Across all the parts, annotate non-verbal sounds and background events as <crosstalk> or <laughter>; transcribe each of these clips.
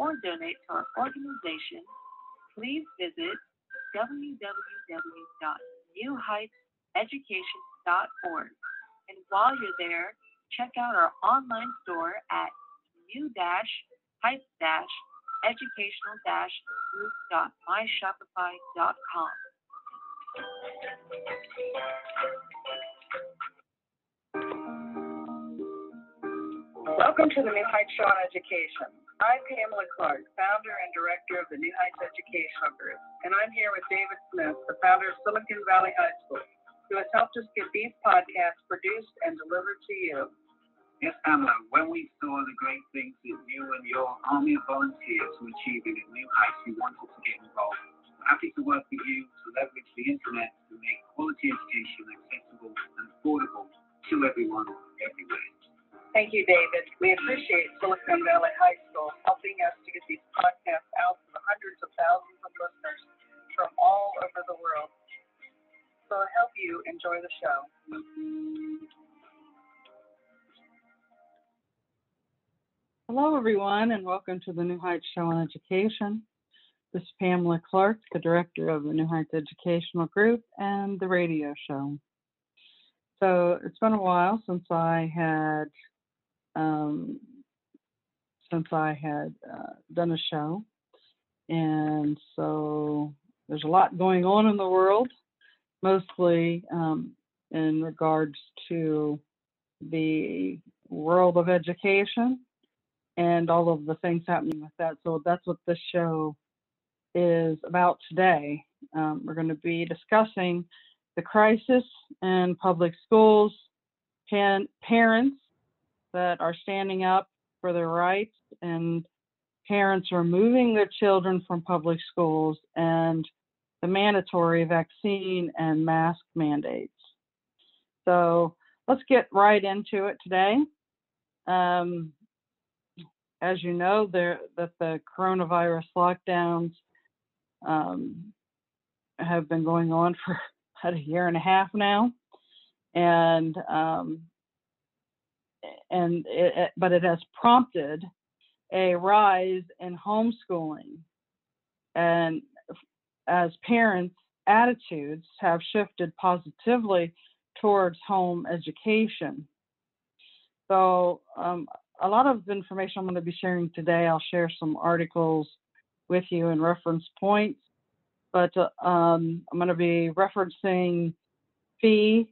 Or donate to our organization, please visit www.newheightseducation.org. And while you're there, check out our online store at new-heights-educational-group.myshopify.com. Welcome to the New Heights Show on Education. I'm Pamela Clark, founder and director of the New Heights Educational Group, and I'm here with David Smith, the founder of Silicon Valley High School, who has helped us get these podcasts produced and delivered to you. Yes, Pamela, when we saw the great things that you and your army of volunteers were achieving at New Heights, we wanted to get involved. We're happy to work with you to leverage the internet to make quality education accessible and affordable to everyone everywhere. Thank you, David. We appreciate Silicon Valley High welcome to the New Heights Show on Education. This is Pamela Clark, the director of the New Heights Educational Group and the radio show. So it's been a while since I had um, since I had uh, done a show. And so there's a lot going on in the world, mostly um, in regards to the world of education and all of the things happening with that. So that's what this show is about today. Um, we're going to be discussing the crisis in public schools, pan- parents that are standing up for their rights and parents are moving their children from public schools and the mandatory vaccine and mask mandates. So let's get right into it today. Um, as you know, there that the coronavirus lockdowns um, have been going on for <laughs> about a year and a half now, and um, and it, but it has prompted a rise in homeschooling. And as parents attitudes have shifted positively towards home education. So um, a lot of information i'm going to be sharing today i'll share some articles with you and reference points. But uh, um, i'm going to be referencing FEE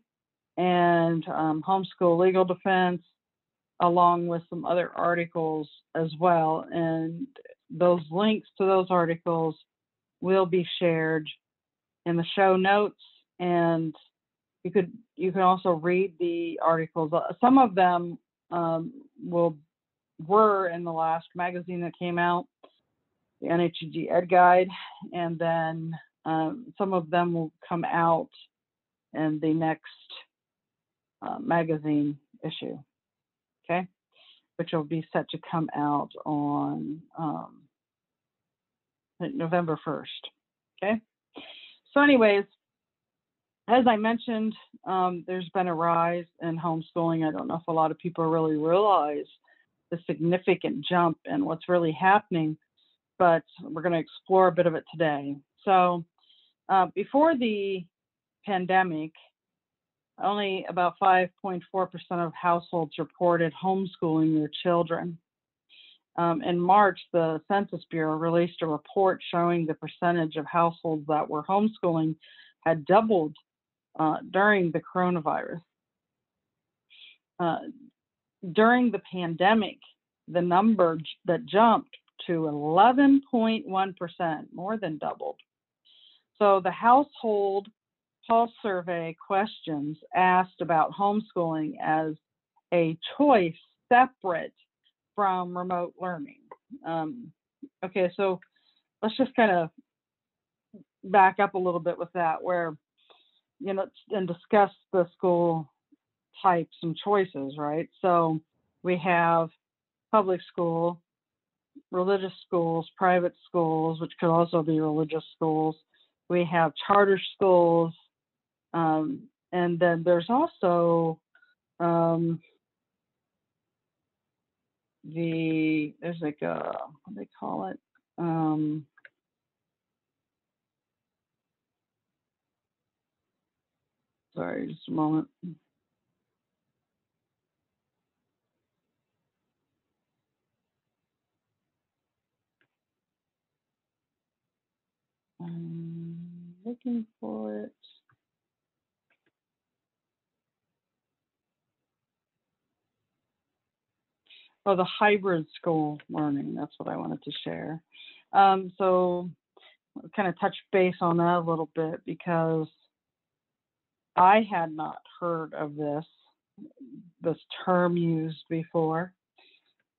and um, homeschool legal defense along with some other articles as well. And those links to those articles will be shared in the show notes. And you could you can also read the articles. Uh, some of them um, will were in the last magazine that came out the NHG Ed Guide and then um, some of them will come out in the next uh, magazine issue okay, which will be set to come out on um, November 1st. Okay, so, anyways, as I mentioned, um, there's been a rise in homeschooling. I don't know if a lot of people really realize the significant jump and what's really happening, but we're going to explore a bit of it today. So, uh, before the pandemic, only about 5.4% of households reported homeschooling their children. Um, in March, the Census Bureau released a report showing the percentage of households that were homeschooling had doubled uh, during the coronavirus. Uh, during the pandemic, the number that jumped to 11.1%, more than doubled. So the household pulse survey questions asked about homeschooling as a choice separate from remote learning. Um, okay, so let's just kind of back up a little bit with that, where you know, and discuss the school types and choices, right? So we have public school, religious schools, private schools, which could also be religious schools. We have charter schools, um, and then there's also um, the there's like a what do they call it? Um, sorry, just a moment. I'm looking for it. Oh, the hybrid school learning. That's what I wanted to share. Um, so, kind of touch base on that a little bit because I had not heard of this this term used before,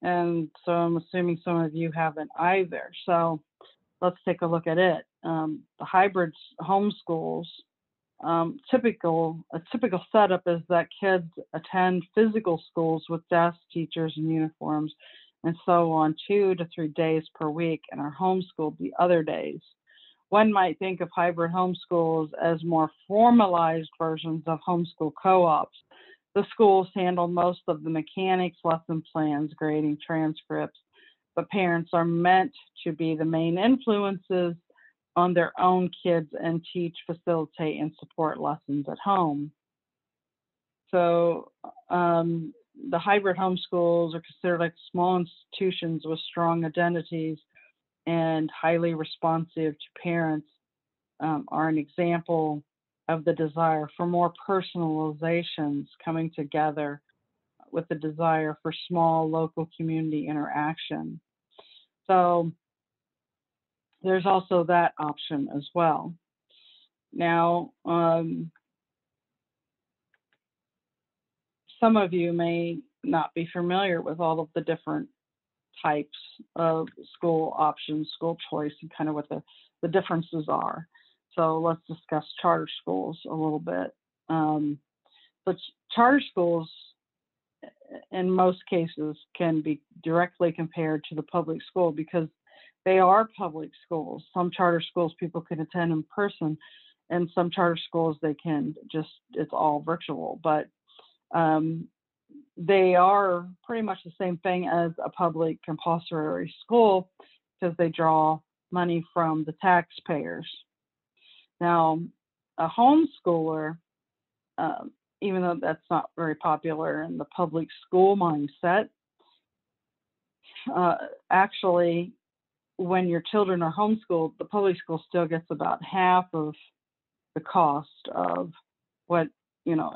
and so I'm assuming some of you haven't either. So, let's take a look at it. Um, the hybrid homeschools um, typical a typical setup is that kids attend physical schools with desks, teachers, and uniforms, and so on two to three days per week, and are homeschooled the other days. One might think of hybrid homeschools as more formalized versions of homeschool co-ops. The schools handle most of the mechanics, lesson plans, grading, transcripts, but parents are meant to be the main influences on their own kids and teach, facilitate, and support lessons at home. So um, the hybrid homeschools are considered like small institutions with strong identities and highly responsive to parents um, are an example of the desire for more personalizations coming together with the desire for small local community interaction. So there's also that option as well. Now, um, some of you may not be familiar with all of the different types of school options, school choice, and kind of what the, the differences are. So let's discuss charter schools a little bit. Um, but charter schools, in most cases, can be directly compared to the public school because they are public schools. Some charter schools people can attend in person, and some charter schools they can just it's all virtual. But um, they are pretty much the same thing as a public compulsory school because they draw money from the taxpayers. Now, a homeschooler, uh, even though that's not very popular in the public school mindset, uh, actually when your children are homeschooled, the public school still gets about half of the cost of what, you know,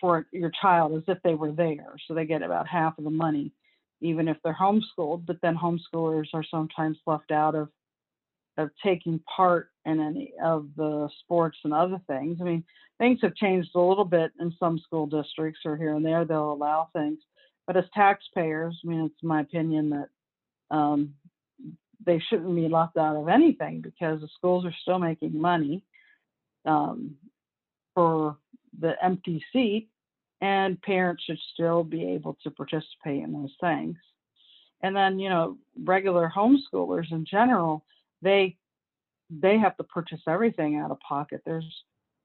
for your child as if they were there. So they get about half of the money, even if they're homeschooled. But then homeschoolers are sometimes left out of of taking part in any of the sports and other things. I mean, things have changed a little bit in some school districts or here and there. They'll allow things. But as taxpayers, I mean, it's my opinion that um, they shouldn't be left out of anything because the schools are still making money um, for the empty seat, and parents should still be able to participate in those things. And then, you know, regular homeschoolers in general, they they have to purchase everything out of pocket. There's,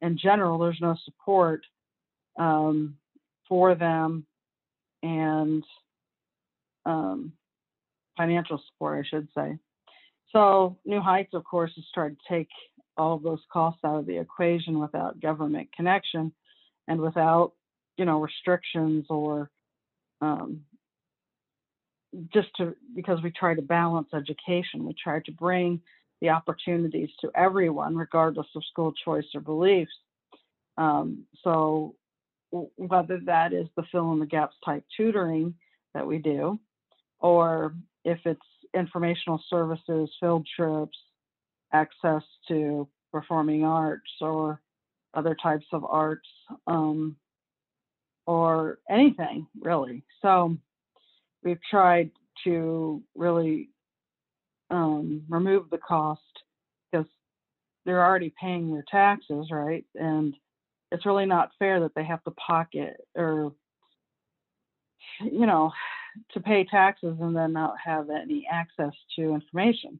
in general, there's no support um, for them, and um, financial support, I should say. So New Heights, of course, has tried to take all of those costs out of the equation without government connection and without, you know, restrictions or um, just to because we try to balance education, we try to bring the opportunities to everyone, regardless of school choice or beliefs. Um, so whether that is the fill in the gaps type tutoring that we do, or if it's informational services, field trips, access to performing arts or other types of arts, um, or anything really. So we've tried to really um, remove the cost because they're already paying their taxes, right? And it's really not fair that they have to pocket or you know to pay taxes and then not have any access to information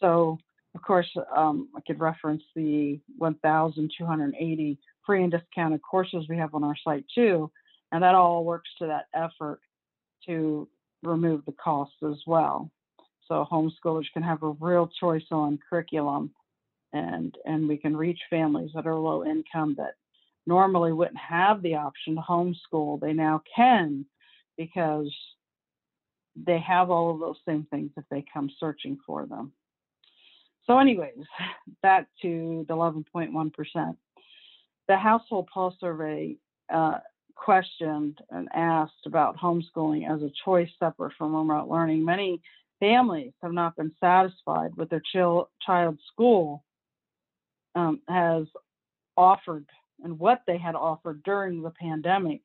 so of course um, i could reference the 1280 free and discounted courses we have on our site too and that all works to that effort to remove the costs as well so homeschoolers can have a real choice on curriculum and and we can reach families that are low income that normally wouldn't have the option to homeschool, they now can because they have all of those same things if they come searching for them. So, anyways, <laughs> back to the 11.1%. The Household Pulse Survey uh, questioned and asked about homeschooling as a choice separate from remote learning. Many families have not been satisfied with their child's school um, has offered and what they had offered during the pandemic.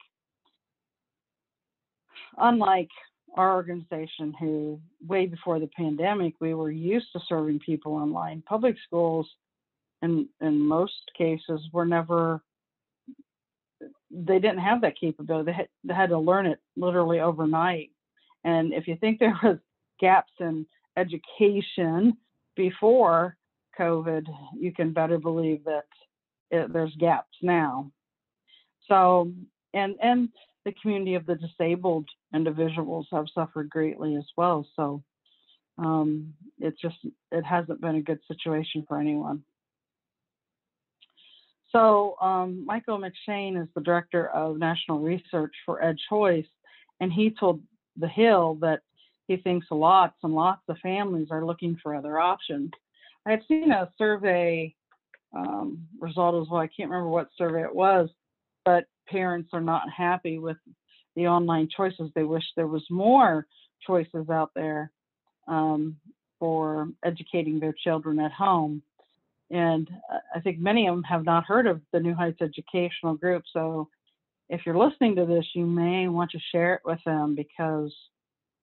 Unlike our organization, who way before the pandemic, we were used to serving people online, public schools, in, in most cases, were never, they didn't have that capability. They had, they had to learn it literally overnight. And if you think <laughs> there was gaps in education before COVID, you can better believe that it, there's gaps now. So, and and the community of the disabled individuals have suffered greatly as well. So, um, just it hasn't been a good situation for anyone. So, um, Michael McShane is the director of national research for EdChoice, and he told The Hill that he thinks lots and lots of families are looking for other options. I had seen a survey um, result as well. I can't remember what survey it was, but parents are not happy with the online choices. They wish there was more choices out there um, for educating their children at home. And uh, I think many of them have not heard of the New Heights Educational Group. So if you're listening to this, you may want to share it with them because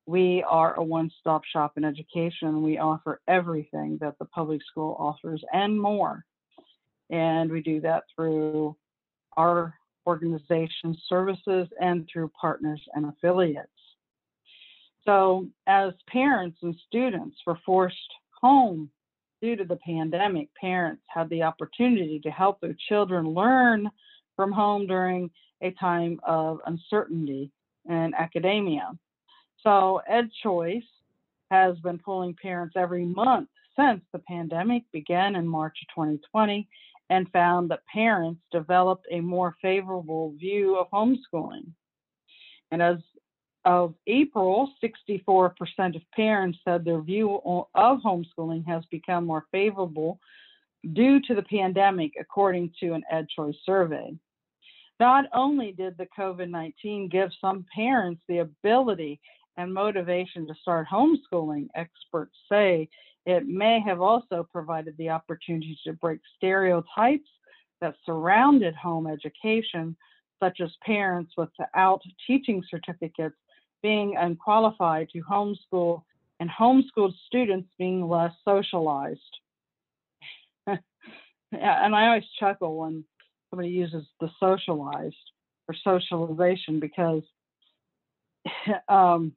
we are a one stop shop in education. We offer everything that the public school offers and more. And we do that through our organization services and through partners and affiliates. So, as parents and students were forced home due to the pandemic, parents had the opportunity to help their children learn from home during a time of uncertainty in academia. So, EdChoice has been pulling parents every month since the pandemic began in March of 2020 and found that parents developed a more favorable view of homeschooling. And as of April, 64% of parents said their view of homeschooling has become more favorable due to the pandemic, according to an EdChoice survey. Not only did the COVID 19 give some parents the ability and motivation to start homeschooling, experts say it may have also provided the opportunity to break stereotypes that surrounded home education, such as parents without teaching certificates being unqualified to homeschool and homeschooled students being less socialized. <laughs> and I always chuckle when somebody uses the socialized or socialization because <laughs> um,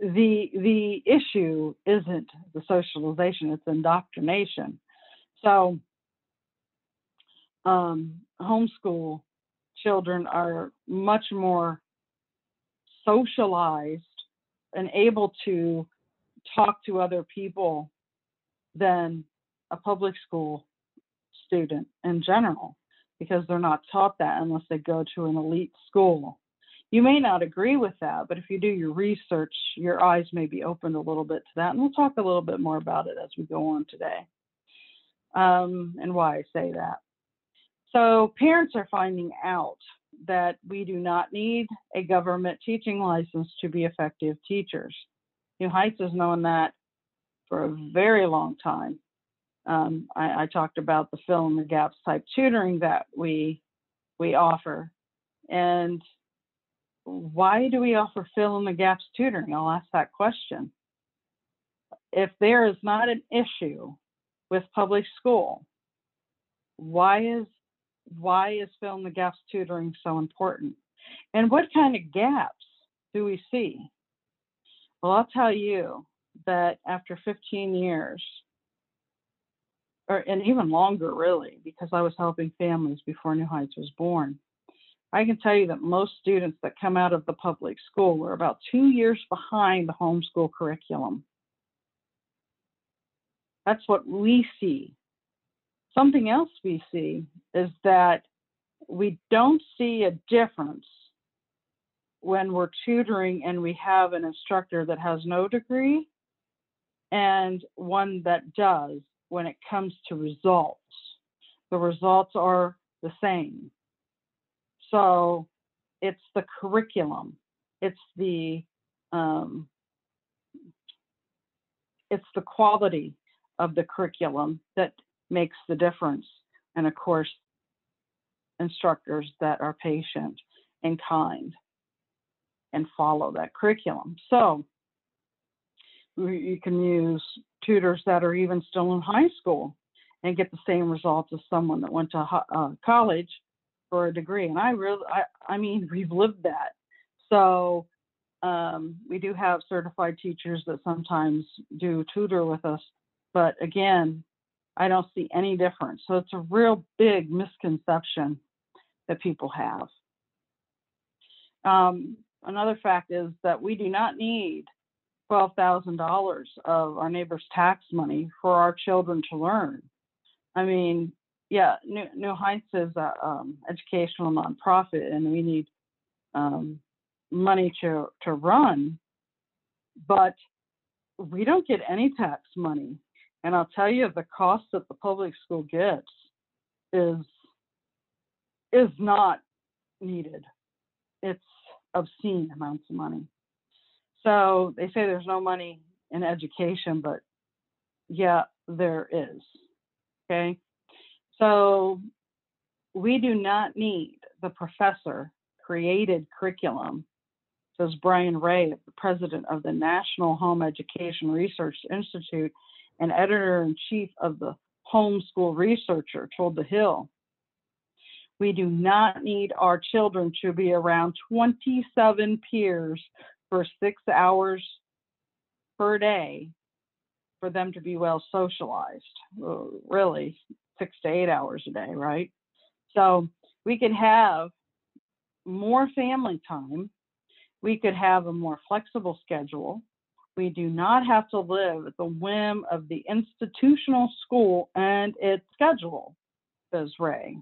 the the issue isn't the socialization; it's indoctrination. So, um, homeschool children are much more socialized and able to talk to other people than a public school student in general because they're not taught that unless they go to an elite school. You may not agree with that, but if you do your research, your eyes may be opened a little bit to that. And we'll talk a little bit more about it as we go on today um, and why I say that. So, parents are finding out that we do not need a government teaching license to be effective teachers. New Heights has known that for a very long time. Um, I, I, talked about the fill in the gaps type tutoring that we we offer, and why do we offer fill in the gaps tutoring? I'll ask that question. If there is not an issue with public school, why is why is fill in the gaps tutoring so important? And what kind of gaps do we see? Well, I'll tell you that after 15 years, or and even longer really, because I was helping families before New Heights was born. I can tell you that most students that come out of the public school are about two years behind the homeschool curriculum. That's what we see. Something else we see is that we don't see a difference when we're tutoring and we have an instructor that has no degree and one that does when it comes to results. The results are the same. So it's the curriculum, it's the um, it's the quality of the curriculum that makes the difference. And of course, instructors that are patient and kind and follow that curriculum. So you can use tutors that are even still in high school and get the same results as someone that went to uh, college for a degree. And I really, I, I mean, <laughs> we've lived that. So um, we do have certified teachers that sometimes do tutor with us, but again, I don't see any difference. So it's a real big misconception that people have. Um, another fact is that we do not need $12,000 of our neighbor's tax money for our children to learn. I mean, yeah, New, New Heights is an um, educational nonprofit, and we need um, money to to run, but we don't get any tax money. And I'll tell you, the cost that the public school gets is is not needed. It's obscene amounts of money. So they say there's no money in education, but yeah, there is. Okay. So we do not need the professor created curriculum, says Brian Ray, president of the National Home Education Research Institute and editor in chief of the Homeschool Researcher, told The Hill. We do not need our children to be around 27 peers for six hours per day for them to be well socialized. Really, six to eight hours a day, right? So we could have more family time. We could have a more flexible schedule. We do not have to live at the whim of the institutional school and its schedule, says Ray.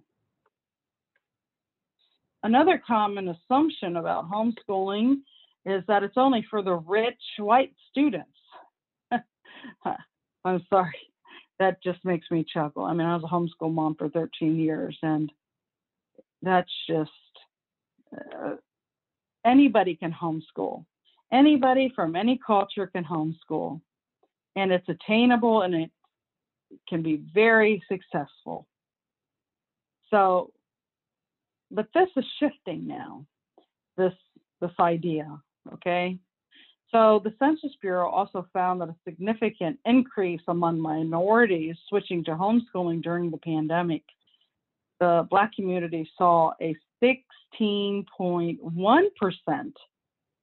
Another common assumption about homeschooling is that it's only for the rich white students. <laughs> I'm sorry. That just makes me chuckle. I mean, I was a homeschool mom for 13 years, and that's just uh, anybody can homeschool. Anybody from any culture can homeschool, and it's attainable and it can be very successful. So, but this is shifting now. This this idea okay? So the Census Bureau also found that a significant increase among minorities switching to homeschooling during the pandemic. The Black community saw a 16.1%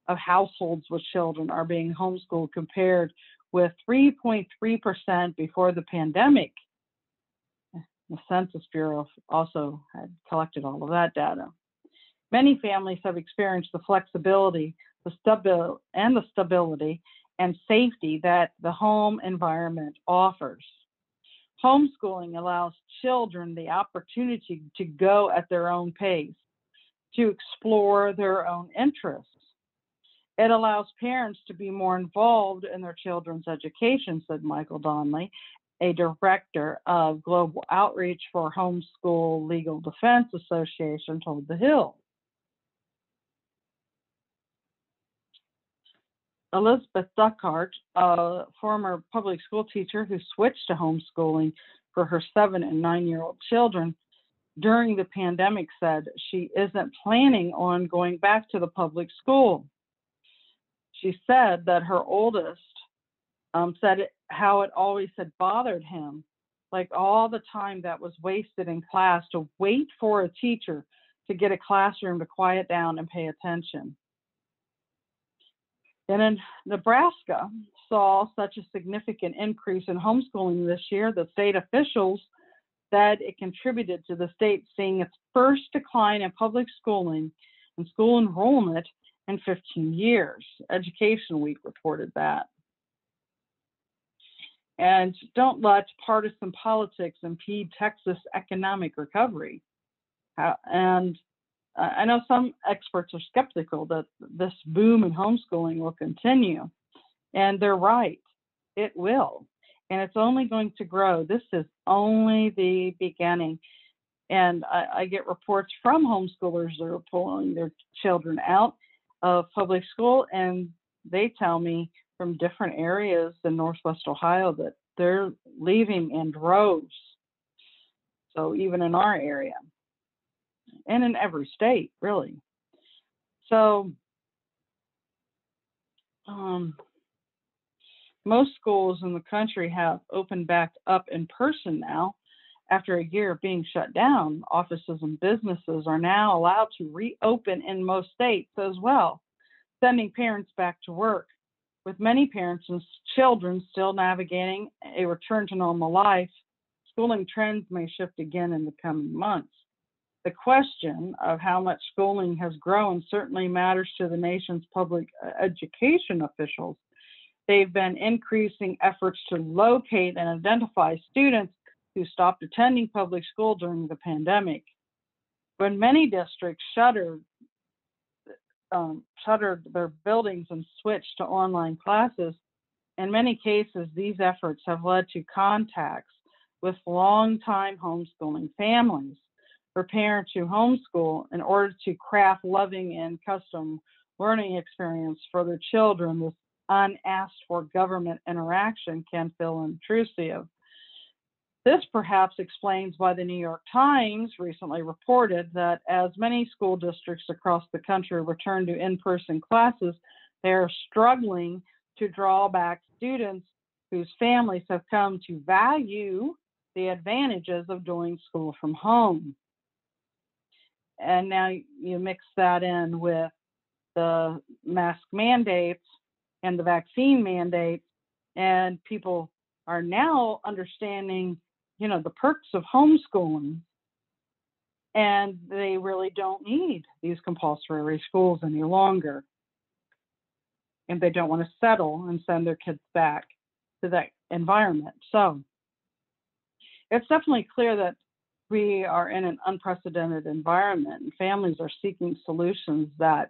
of households with children are being homeschooled compared with 3.3% before the pandemic. The Census Bureau also had collected all of that data. Many families have experienced the flexibility the stabil- and the stability and safety that the home environment offers. Homeschooling allows children the opportunity to go at their own pace, to explore their own interests. It allows parents to be more involved in their children's education, said Michael Donnelly, a director of global outreach for Homeschool Legal Defense Association, told The Hill. Elizabeth Duckhart, a former public school teacher who switched to homeschooling for her seven and nine year old children during the pandemic, said she isn't planning on going back to the public school. She said that her oldest um, said it, how it always had bothered him, like all the time that was wasted in class to wait for a teacher to get a classroom to quiet down and pay attention. And in Nebraska, saw such a significant increase in homeschooling this year that state officials said it contributed to the state seeing its first decline in public schooling and school enrollment in 15 years. Education Week reported that. And don't let partisan politics impede Texas economic recovery. And Uh, I know some experts are skeptical that this boom in homeschooling will continue, and they're right. It will, and it's only going to grow. This is only the beginning. And I, I get reports from homeschoolers that are pulling their children out of public school, and they tell me from different areas in Northwest Ohio that they're leaving in droves. So even in our area and in every state, really. So, um, most schools in the country have opened back up in person now. After a year of being shut down, offices and businesses are now allowed to reopen in most states as well, sending parents back to work. With many parents and children still navigating a return to normal life, schooling trends may shift again in the coming months. The question of how much schooling has grown certainly matters to the nation's public uh, education officials. They've been increasing efforts to locate and identify students who stopped attending public school during the pandemic. When many districts shuttered, um, shuttered their buildings and switched to online classes, in many cases, these efforts have led to contacts with longtime homeschooling families for parents who homeschool in order to craft loving and custom learning experience for their children with unasked for government interaction can feel intrusive. This perhaps explains why the New York Times recently reported that as many school districts across the country return to in person classes, they are struggling to draw back students whose families have come to value the advantages of doing school from home and now you mix that in with the mask mandates and the vaccine mandates and people are now understanding you know the perks of homeschooling. And they really don't need these compulsory schools any longer. And they don't want to settle and send their kids back to that environment. So it's definitely clear that we are in an unprecedented environment and families are seeking solutions that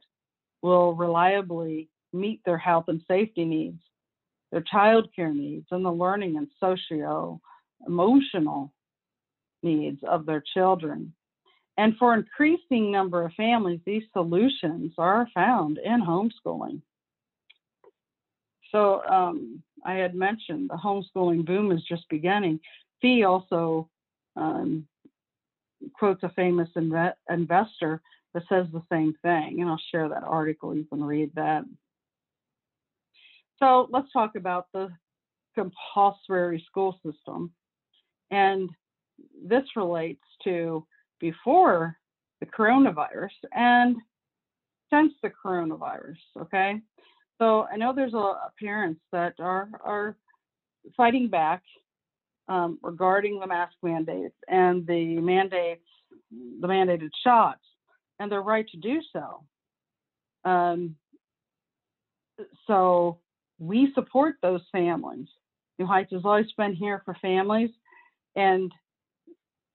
will reliably meet their health and safety needs, their childcare needs, and the learning and socio emotional needs of their children. And for increasing number of families, these solutions are found in homeschooling. So um, I had mentioned the homeschooling boom is just beginning. FEE also um, quotes a famous inve- investor that says the same thing, and I'll share that article. You can read that. So let's talk about the compulsory school system. And this relates to before the coronavirus and since the coronavirus, okay? So I know there's a parents that are, are fighting back um, regarding the mask mandates and the mandates, the mandated shots, and their right to do so. Um, so we support those families. New Heights has always been here for families, and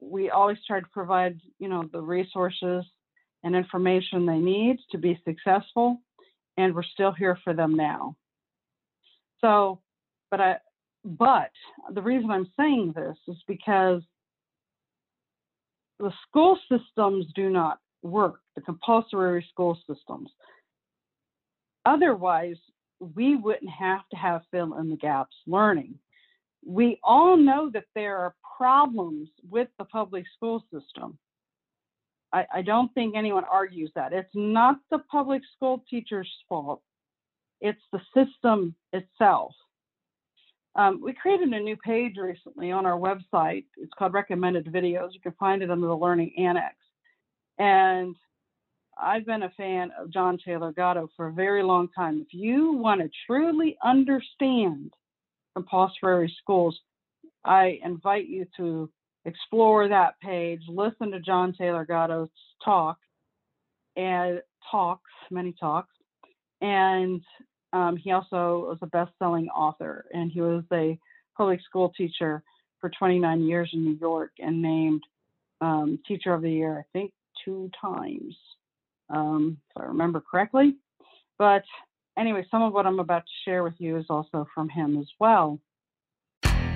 we always try to provide, you know, the resources and information they need to be successful, and we're still here for them now. So, but I, but the reason I'm saying this is because the school systems do not work, the compulsory school systems. Otherwise, we wouldn't have to have fill in the gaps learning. We all know that there are problems with the public school system. I, I don't think anyone argues that. It's not the public school teacher's fault, it's the system itself. Um, we created a new page recently on our website. It's called Recommended Videos. You can find it under the Learning Annex. And I've been a fan of John Taylor Gatto for a very long time. If you want to truly understand compulsory schools, I invite you to explore that page, listen to John Taylor Gatto's talk and talks, many talks, and um, he also was a best-selling author, and he was a public school teacher for 29 years in New York and named um, Teacher of the Year, I think, two times, um, if I remember correctly. But anyway, some of what I'm about to share with you is also from him as well.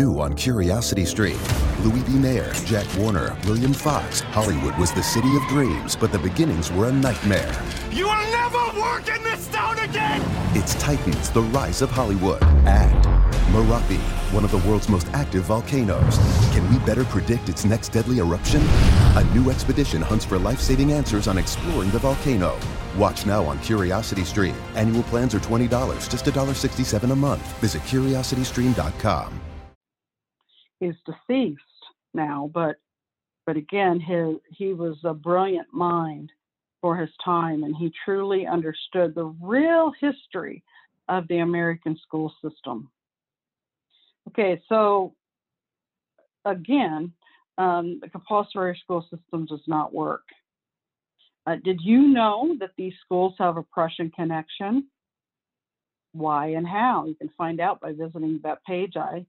New on Curiosity Stream. Louis B. Mayer, Jack Warner, William Fox. Hollywood was the city of dreams, but the beginnings were a nightmare. You will never work in this town again! It's Titans, the rise of Hollywood. And Merapi, one of the world's most active volcanoes. Can we better predict its next deadly eruption? A new expedition hunts for life saving answers on exploring the volcano. Watch now on Curiosity Stream. Annual plans are $20, just $1.67 a month. Visit curiositystream.com is deceased now, but but again, his he was a brilliant mind for his time, and he truly understood the real history of the American school system. Okay, so again, um, the compulsory school system does not work. Uh, did you know that these schools have a Prussian connection? Why and how? You can find out by visiting that page I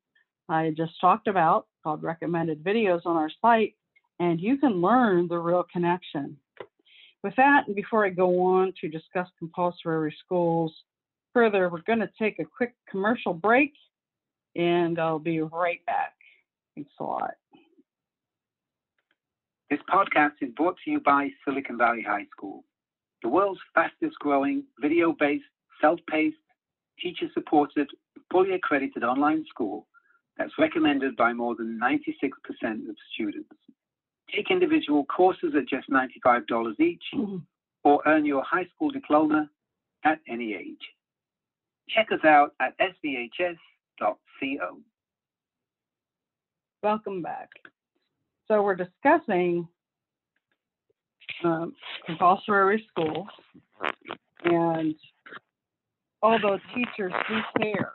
I just talked about called recommended videos on our site, and you can learn the real connection. With that, and before I go on to discuss compulsory schools further, we're going to take a quick commercial break, and I'll be right back. Thanks a lot. This podcast is brought to you by Silicon Valley High School, the world's fastest growing video based, self paced, teacher supported, fully accredited online school that's recommended by more than 96% of students. Take individual courses at just $95 each, mm-hmm. or earn your high school diploma at any age. Check us out at svhs.co. Welcome back. So we're discussing um, compulsory schools, and although teachers do care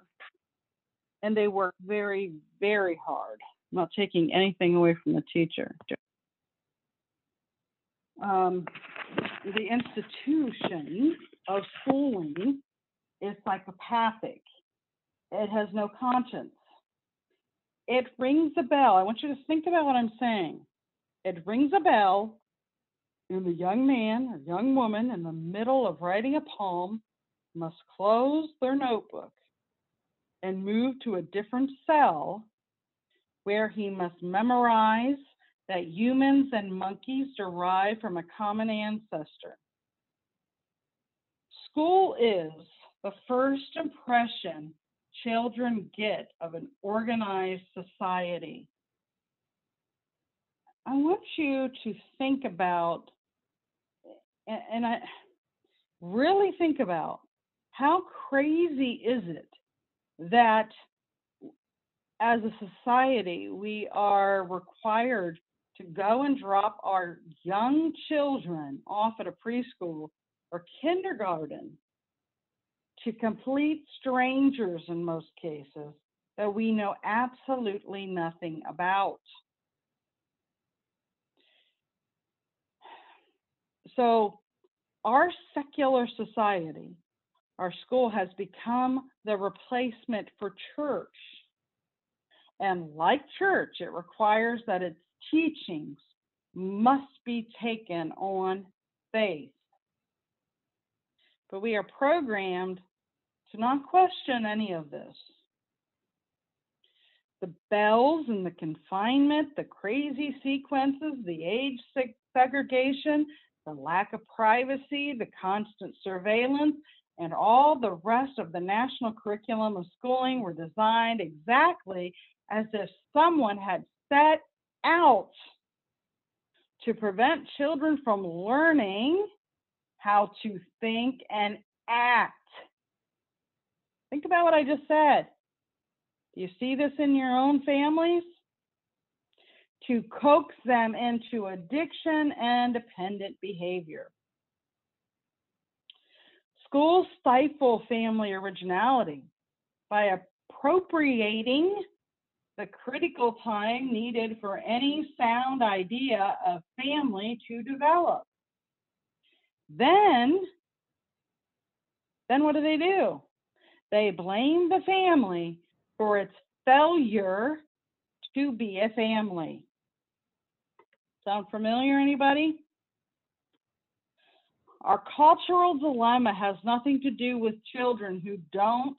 and they work very, very hard. Not taking anything away from the teacher. Um, the institution of schooling is psychopathic. It has no conscience. It rings a bell. I want you to think about what I'm saying. It rings a bell and the young man or young woman in the middle of writing a poem must close their notebook and move to a different cell where he must memorize that humans and monkeys derive from a common ancestor. School is the first impression children get of an organized society. I want you to think about, and I really think about how crazy is it that as a society, we are required to go and drop our young children off at a preschool or kindergarten to complete strangers in most cases that we know absolutely nothing about. So, our secular society, our school has become the replacement for church. And like church, it requires that its teachings must be taken on faith. But we are programmed to not question any of this. The bells and the confinement, the crazy sequences, the age segregation, the lack of privacy, the constant surveillance, and all the rest of the national curriculum of schooling were designed exactly as if someone had set out to prevent children from learning how to think and act. Think about what I just said. Do you see this in your own families? To coax them into addiction and dependent behavior. Schools stifle family originality by appropriating the critical time needed for any sound idea of family to develop. Then, then what do they do? They blame the family for its failure to be a family. Sound familiar, anybody? Our cultural dilemma has nothing to do with children who don't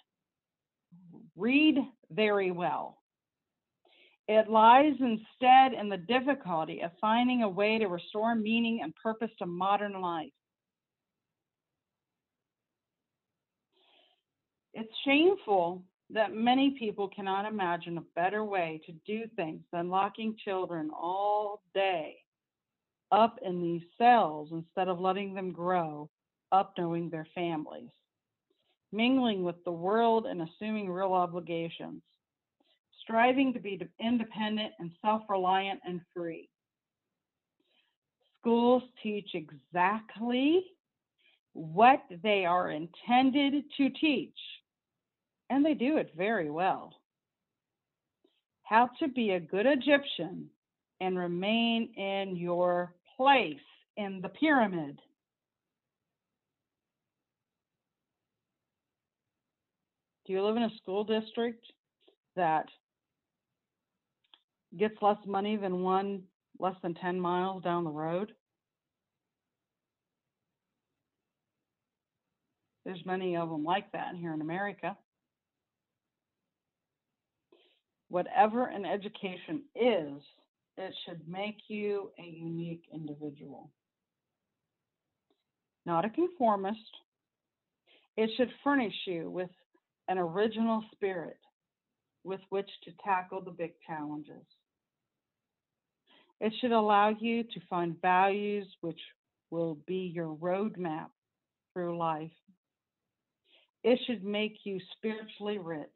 read very well. It lies instead in the difficulty of finding a way to restore meaning and purpose to modern life. It's shameful that many people cannot imagine a better way to do things than locking children all day up in these cells instead of letting them grow up knowing their families, mingling with the world and assuming real obligations, striving to be independent and self reliant and free. Schools teach exactly what they are intended to teach and they do it very well. How to be a good Egyptian and remain in your place in the pyramid. Do you live in a school district that gets less money than one less than 10 miles down the road? There's many of them like that here in America whatever an education is, it should make you a unique individual. Not a conformist. It should furnish you with an original spirit with which to tackle the big challenges. It should allow you to find values which will be your roadmap through life. It should make you spiritually rich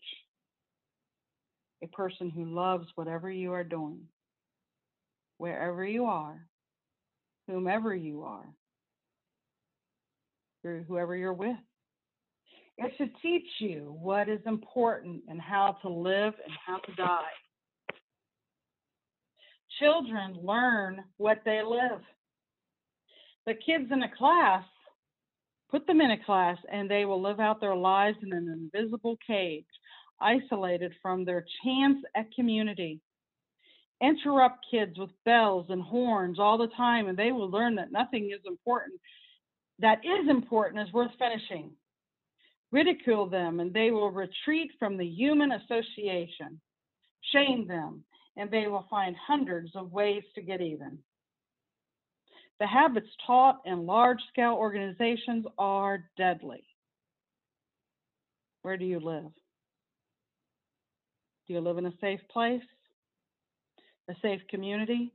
a person who loves whatever you are doing, wherever you are, whomever you are, or whoever you're with. It should teach you what is important and how to live and how to die. Children learn what they live. The kids in a class, put them in a class and they will live out their lives in an invisible cage isolated from their chance at community. Interrupt kids with bells and horns all the time, and they will learn that nothing is important. That is important is worth finishing. Ridicule them, and they will retreat from the human association. Shame them, and they will find hundreds of ways to get even. The habits taught in large scale organizations are deadly. Where do you live? Do you live in a safe place? A safe community?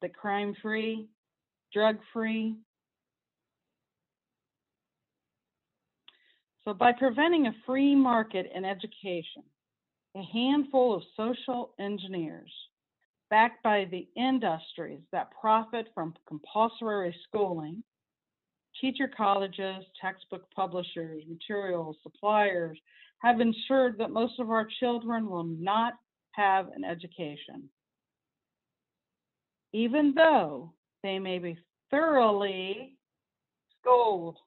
The crime free, drug free? So, by preventing a free market in education, a handful of social engineers backed by the industries that profit from compulsory schooling, teacher colleges, textbook publishers, materials, suppliers have ensured that most of our children will not have an education. Even though they may be thoroughly schooled.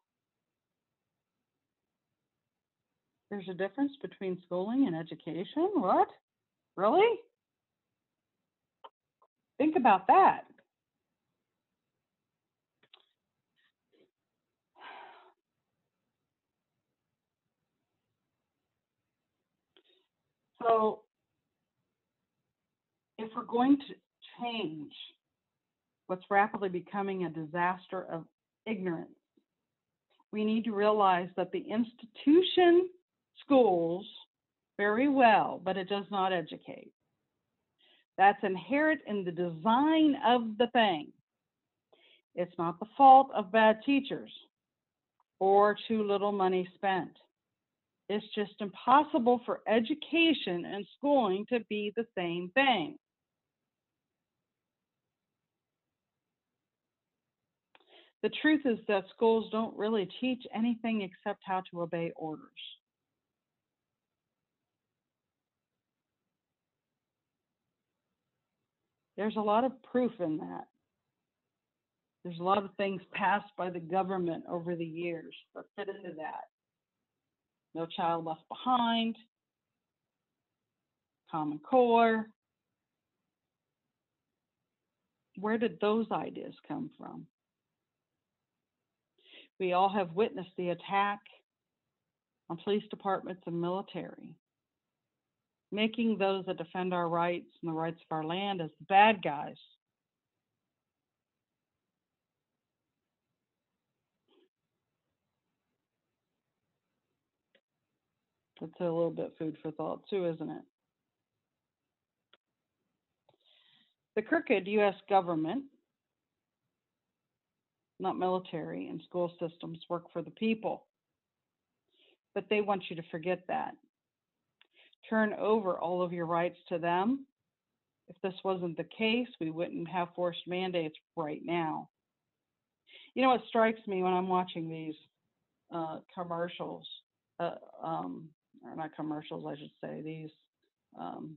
There's a difference between schooling and education? What? Really? Think about that. So, we're going to change what's rapidly becoming a disaster of ignorance, we need to realize that the institution schools very well, but it does not educate. That's inherent in the design of the thing. It's not the fault of bad teachers or too little money spent. It's just impossible for education and schooling to be the same thing. The truth is that schools don't really teach anything except how to obey orders. There's a lot of proof in that. There's a lot of things passed by the government over the years that fit into that. No Child Left Behind, Common Core. Where did those ideas come from? We all have witnessed the attack on police departments and military making those that defend our rights and the rights of our land as the bad guys. That's a little bit food for thought, too, isn't it? The crooked U.S. government, not military and school systems, work for the people. But they want you to forget that turn over all of your rights to them. If this wasn't the case, we wouldn't have forced mandates right now. You know what strikes me when I'm watching these uh, commercials, uh, um, or not commercials, I should say, these um,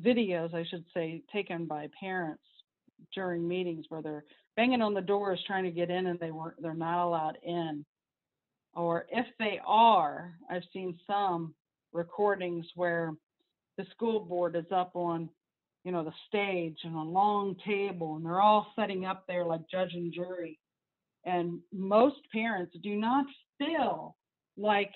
videos, I should say, taken by parents during meetings where they're banging on the doors trying to get in and they weren't, they're not allowed in. Or if they are, I've seen some recordings where the school board is up on you know the stage and a long table and they're all setting up there like judge and jury and most parents do not feel like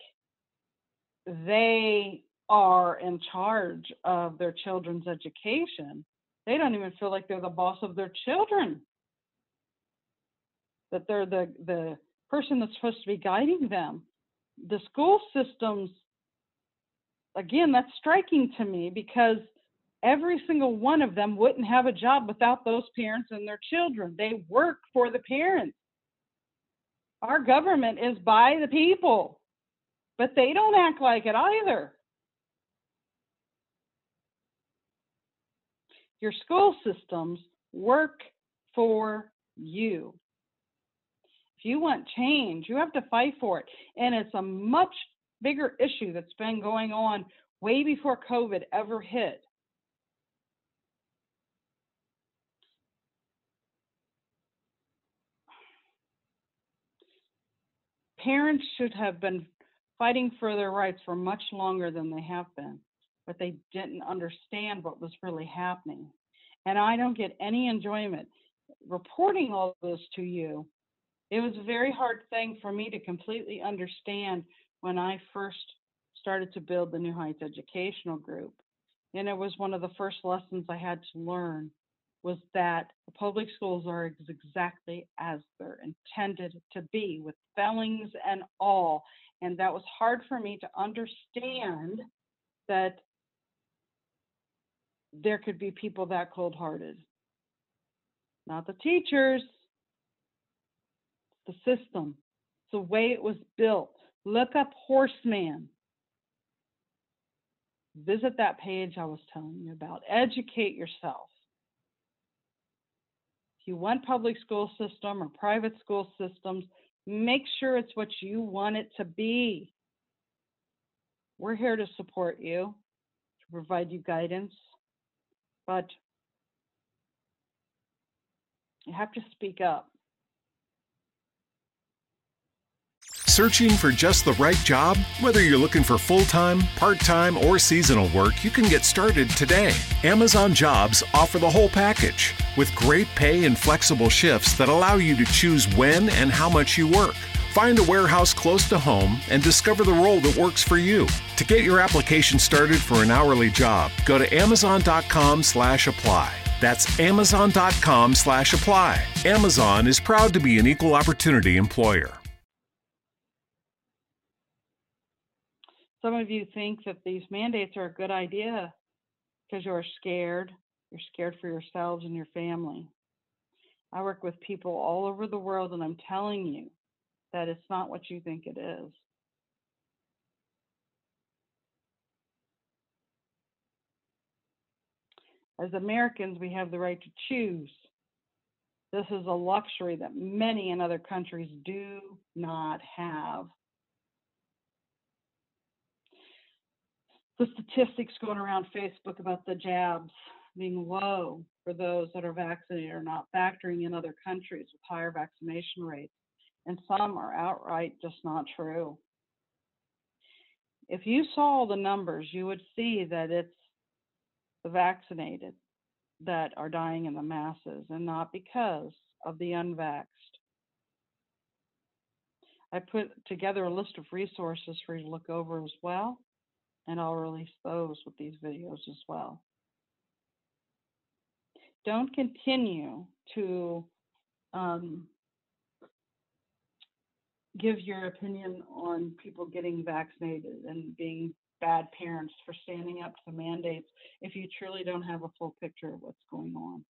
they are in charge of their children's education they don't even feel like they're the boss of their children that they're the the person that's supposed to be guiding them the school systems again, that's striking to me because every single one of them wouldn't have a job without those parents and their children. They work for the parents. Our government is by the people, but they don't act like it either. Your school systems work for you. If you want change, you have to fight for it. And it's a much bigger issue that's been going on way before COVID ever hit. Parents should have been fighting for their rights for much longer than they have been, but they didn't understand what was really happening. And I don't get any enjoyment reporting all this to you. It was a very hard thing for me to completely understand when I first started to build the New Heights Educational Group. And it was one of the first lessons I had to learn was that the public schools are exactly as they're intended to be, with spellings and all. And that was hard for me to understand that there could be people that cold hearted. Not the teachers, the system, it's the way it was built. Look up Horace Mann. visit that page I was telling you about. Educate yourself. If you want public school system or private school systems, make sure it's what you want it to be. We're here to support you, to provide you guidance, but you have to speak up. Searching for just the right job? Whether you're looking for full time, part time, or seasonal work, you can get started today. Amazon Jobs offer the whole package with great pay and flexible shifts that allow you to choose when and how much you work. Find a warehouse close to home and discover the role that works for you. To get your application started for an hourly job, go to amazon.com/apply. That's amazon.com/apply. Amazon is proud to be an equal opportunity employer. Some of you think that these mandates are a good idea because you're scared. You're scared for yourselves and your family. I work with people all over the world, and I'm telling you that it's not what you think it is. As Americans, we have the right to choose. This is a luxury that many in other countries do not have. the statistics going around Facebook about the jabs being low for those that are vaccinated are not factoring in other countries with higher vaccination rates, and some are outright just not true. If you saw the numbers, you would see that it's the vaccinated that are dying in the masses and not because of the unvaxxed. I put together a list of resources for you to look over as well and I'll release those with these videos as well. Don't continue to um, give your opinion on people getting vaccinated and being bad parents for standing up to mandates if you truly don't have a full picture of what's going on.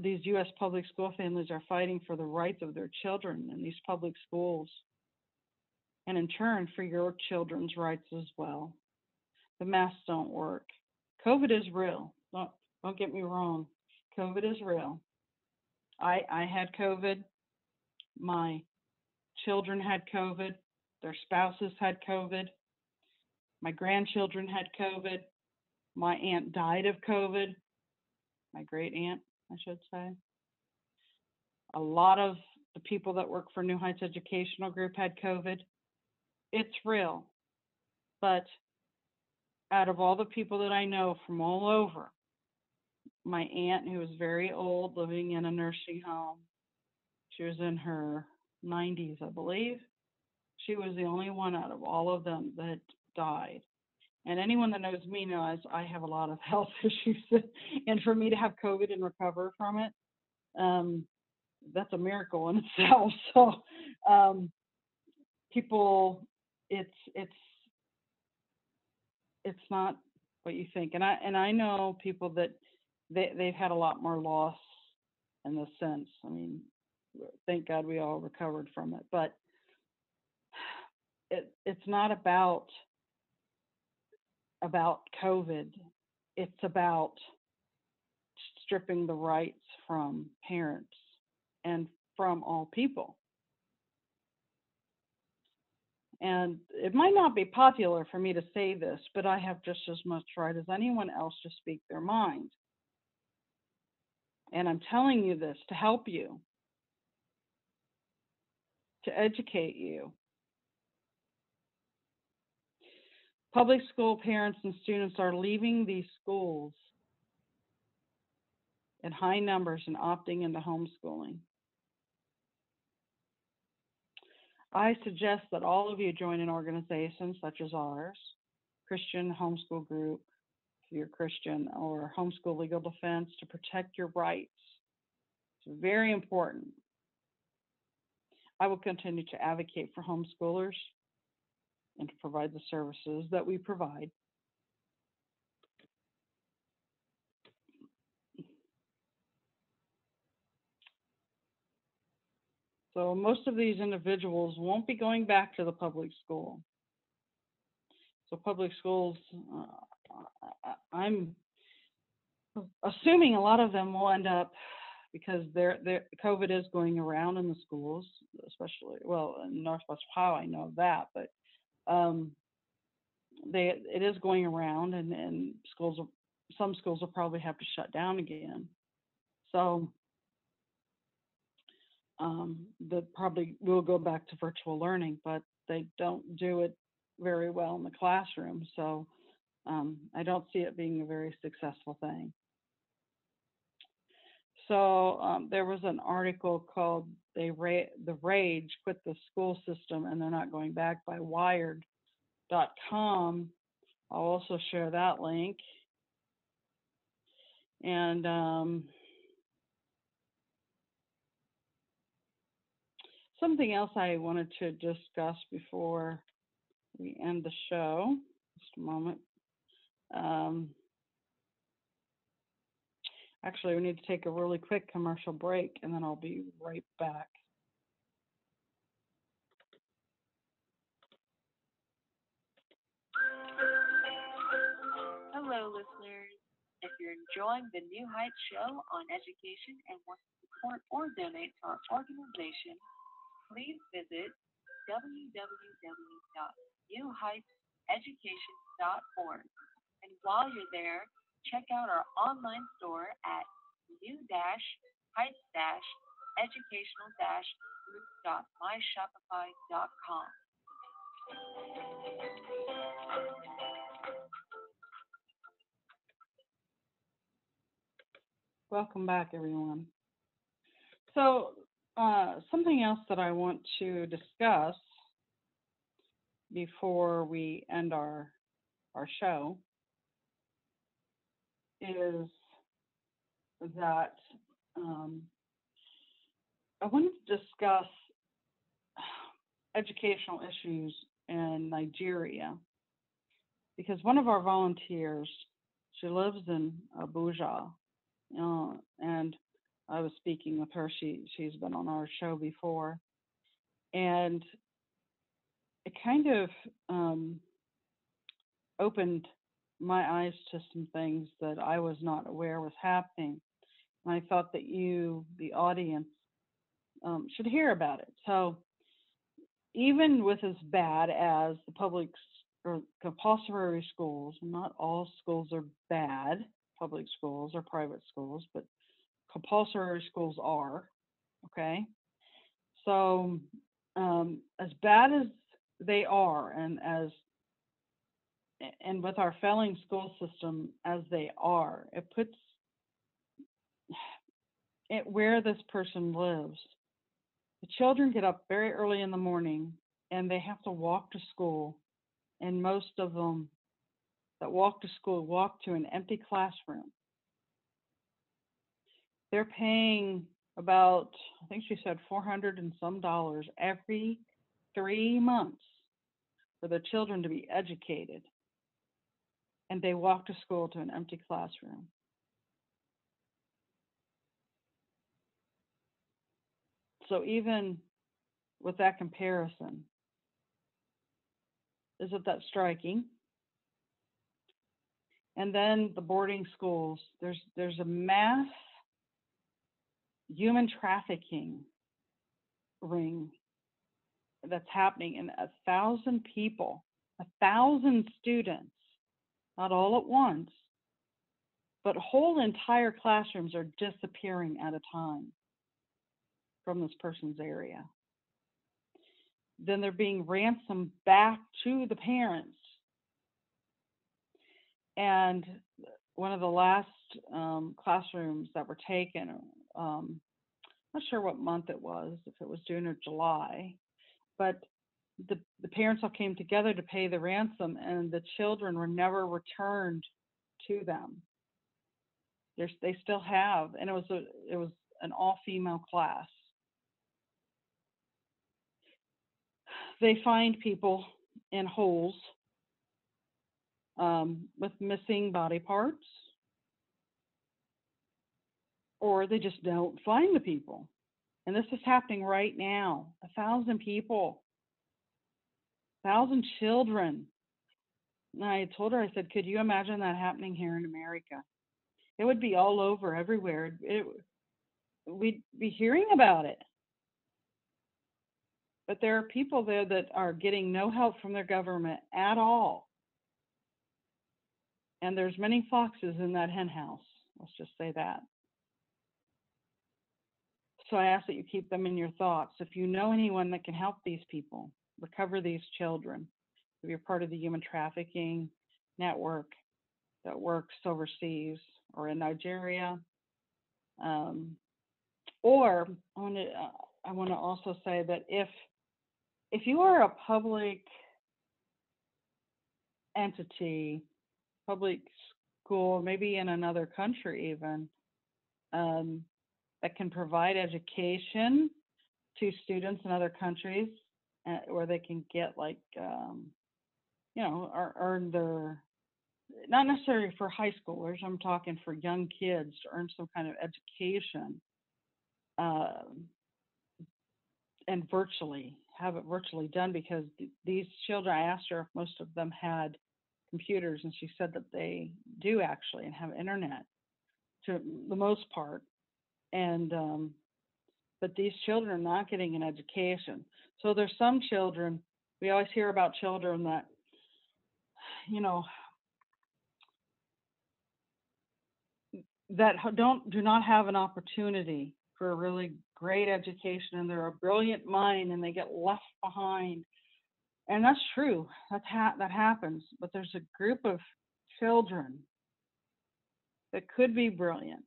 These U.S. public school families are fighting for the rights of their children in these public schools and in turn for your children's rights as well. The masks don't work. COVID is real. Don't don't get me wrong. COVID is real. I I had COVID. My children had COVID. Their spouses had COVID. My grandchildren had COVID. My aunt died of COVID. My great aunt, I should say. A lot of the people that work for New Heights Educational Group had COVID it's real. But out of all the people that I know from all over, my aunt, who was very old, living in a nursing home, she was in her 90s, I believe. She was the only one out of all of them that died. And anyone that knows me knows I have a lot of <laughs> health issues. and for me to have COVID and recover from it, um, that's a miracle in <laughs> itself. So um, people it's it's it's not what you think. And I and I know people that they they've had a lot more loss in this sense. I mean, thank God we all recovered from it. But it it's not about about COVID. It's about stripping the rights from parents and from all people. And it might not be popular for me to say this, but I have just as much right as anyone else to speak their mind. And I'm telling you this to help you, to educate you. Public school parents and students are leaving these schools in high numbers and opting into homeschooling. I suggest that all of you join an organization such as ours, Christian Homeschool Group, you're Christian, or Homeschool Legal Defense to protect your rights. It's very important. I will continue to advocate for homeschoolers and to provide the services that we provide. So most of these individuals won't be going back to the public school. So public schools, uh, I'm assuming a lot of them will end up because they're, they're, COVID is going around in the schools, especially well in Northwest Ohio. I know that, but um, they it is going around, and and schools will, some schools will probably have to shut down again. So um, probably will go back to virtual learning, but they don't do it very well in the classroom. So um, I don't see it being a very successful thing. So um, there was an article called "They Ra- The Rage Quit the School System and They're Not Going Back" by Wired.com. I'll also share that link. And um, something else I wanted to discuss before we end the show. Just a moment. Um, actually, we need to take a really quick commercial break and then I'll be right back. Hello, listeners. If you're enjoying the New Heights show on education and want to support or donate to our organization, please visit www.newheightseducation.org. And while you're there, check out our online store at new-heights-educational-group.myshopify.com. Welcome back, everyone. So, uh, something else that I want to discuss before we end our our show is that um, I wanted to discuss educational issues in Nigeria because one of our volunteers, she lives in Abuja, uh, and I was speaking with her. She she's been on our show before, and it kind of um, opened my eyes to some things that I was not aware was happening. And I thought that you, the audience, um, should hear about it. So, even with as bad as the public or compulsory schools, not all schools are bad, public schools or private schools, but compulsory schools are. Okay. So, um, as bad as they are, and as and with our failing school system as they are, it puts it where this person lives. The children get up very early in the morning and they have to walk to school, and most of them that walk to school walk to an empty classroom. They're paying about, I think she said 400 and some dollars every three months for their children to be educated. And they walk to school to an empty classroom. So even with that comparison, isn't that striking? And then the boarding schools, there's there's a mass human trafficking ring that's happening and a thousand people, a thousand students, not all at once, but whole entire classrooms are disappearing at a time from this person's area. Then they're being ransomed back to the parents. And one of the last um, classrooms that were taken, um, not sure what month it was, if it was June or July, but the, the parents all came together to pay the ransom, and the children were never returned to them. There's, they still have, and it was a it was an all female class. They find people in holes um, with missing body parts, or they just don't find the people. And this is happening right now. A thousand people, thousand children And I told her, I said, could you imagine that happening here in America? It would be all over everywhere. It, we'd be hearing about it. But there are people there that are getting no help from their government at all. And there's many foxes in that hen house. Let's just say that. So I ask that you keep them in your thoughts. If you know anyone that can help these people, recover these children, if you're part of the human trafficking network that works overseas or in Nigeria, um, or I want to uh, I want to also say that if if you are a public entity, public school, maybe in another country even, um, that can provide education to students in other countries, uh, where they can get like, um, you know, or, earn their, not necessarily for high schoolers, I'm talking for young kids to earn some kind of education. Um, and virtually have it virtually done because th- these children, I asked her if most of them had computers, and she said that they do actually and have internet to the most part. And um, but these children are not getting an education. So there's some children. We always hear about children that, you know, that don't do not have an opportunity for a really great education and they're a brilliant mind and they get left behind and that's true that's ha- that happens but there's a group of children that could be brilliant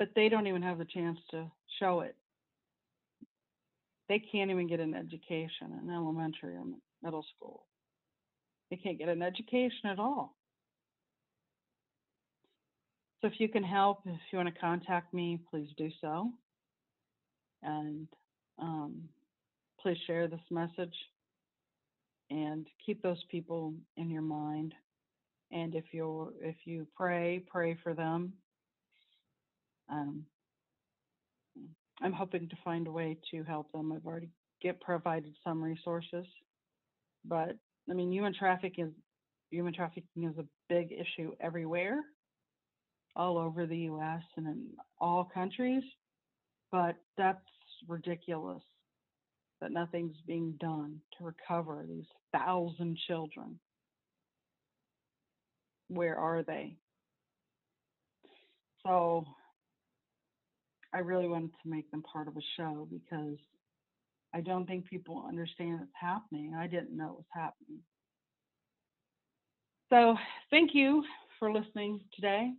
but they don't even have the chance to show it they can't even get an education in elementary or middle school they can't get an education at all so if you can help, if you want to contact me, please do so. And um, please share this message and keep those people in your mind. And if you if you pray, pray for them. Um, I'm hoping to find a way to help them. I've already get provided some resources, but I mean, human trafficking is human trafficking is a big issue everywhere all over the US and in all countries, but that's ridiculous that nothing's being done to recover these thousand children. Where are they? So I really wanted to make them part of a show because I don't think people understand it's happening. I didn't know it was happening. So thank you for listening today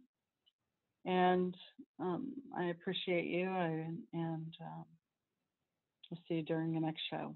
and um, I appreciate you. I, and um, we'll see you during the next show.